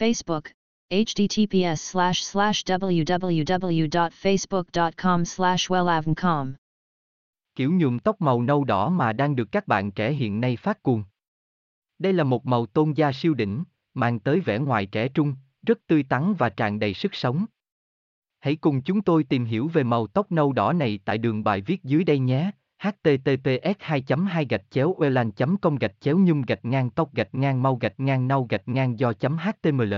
Facebook, https slash slash www.facebook.com slash wellavncom. Kiểu nhuộm tóc màu nâu đỏ mà đang được các bạn trẻ hiện nay phát cuồng. Đây là một màu tôn da siêu đỉnh, mang tới vẻ ngoài trẻ trung, rất tươi tắn và tràn đầy sức sống. Hãy cùng chúng tôi tìm hiểu về màu tóc nâu đỏ này tại đường bài viết dưới đây nhé https 2 2 gạch chéo welan com gạch chéo nhung gạch ngang tóc gạch ngang mau gạch ngang nau gạch ngang do html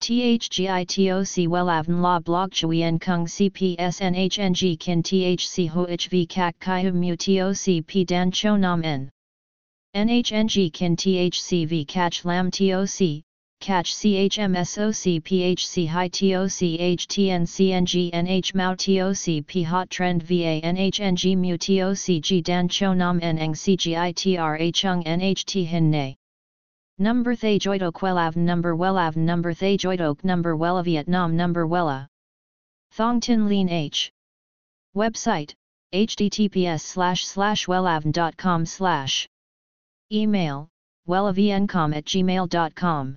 THGITOC WELAVN La Blog Chuyen Kung CPSNHNG Kin THC HOHV Kak Kai Mu TOC P Dan Cho Nam N. NHNG Kin THCV Catch Lam TOC catch CHMSOC PHC High TOC HTN CNG Mao TOC P Hot Trend VA NHNG Mu TOC G Dan Cho Nam N Eng CGITRA Chung NHT Hin Nay Number Thay Joidok Wellav Number Wellav Number Thay Joidok Number Wella Vietnam Number Wella Thong Tin Lean H. Website https slash slash wellavn.com slash. Email wellavncom at gmail.com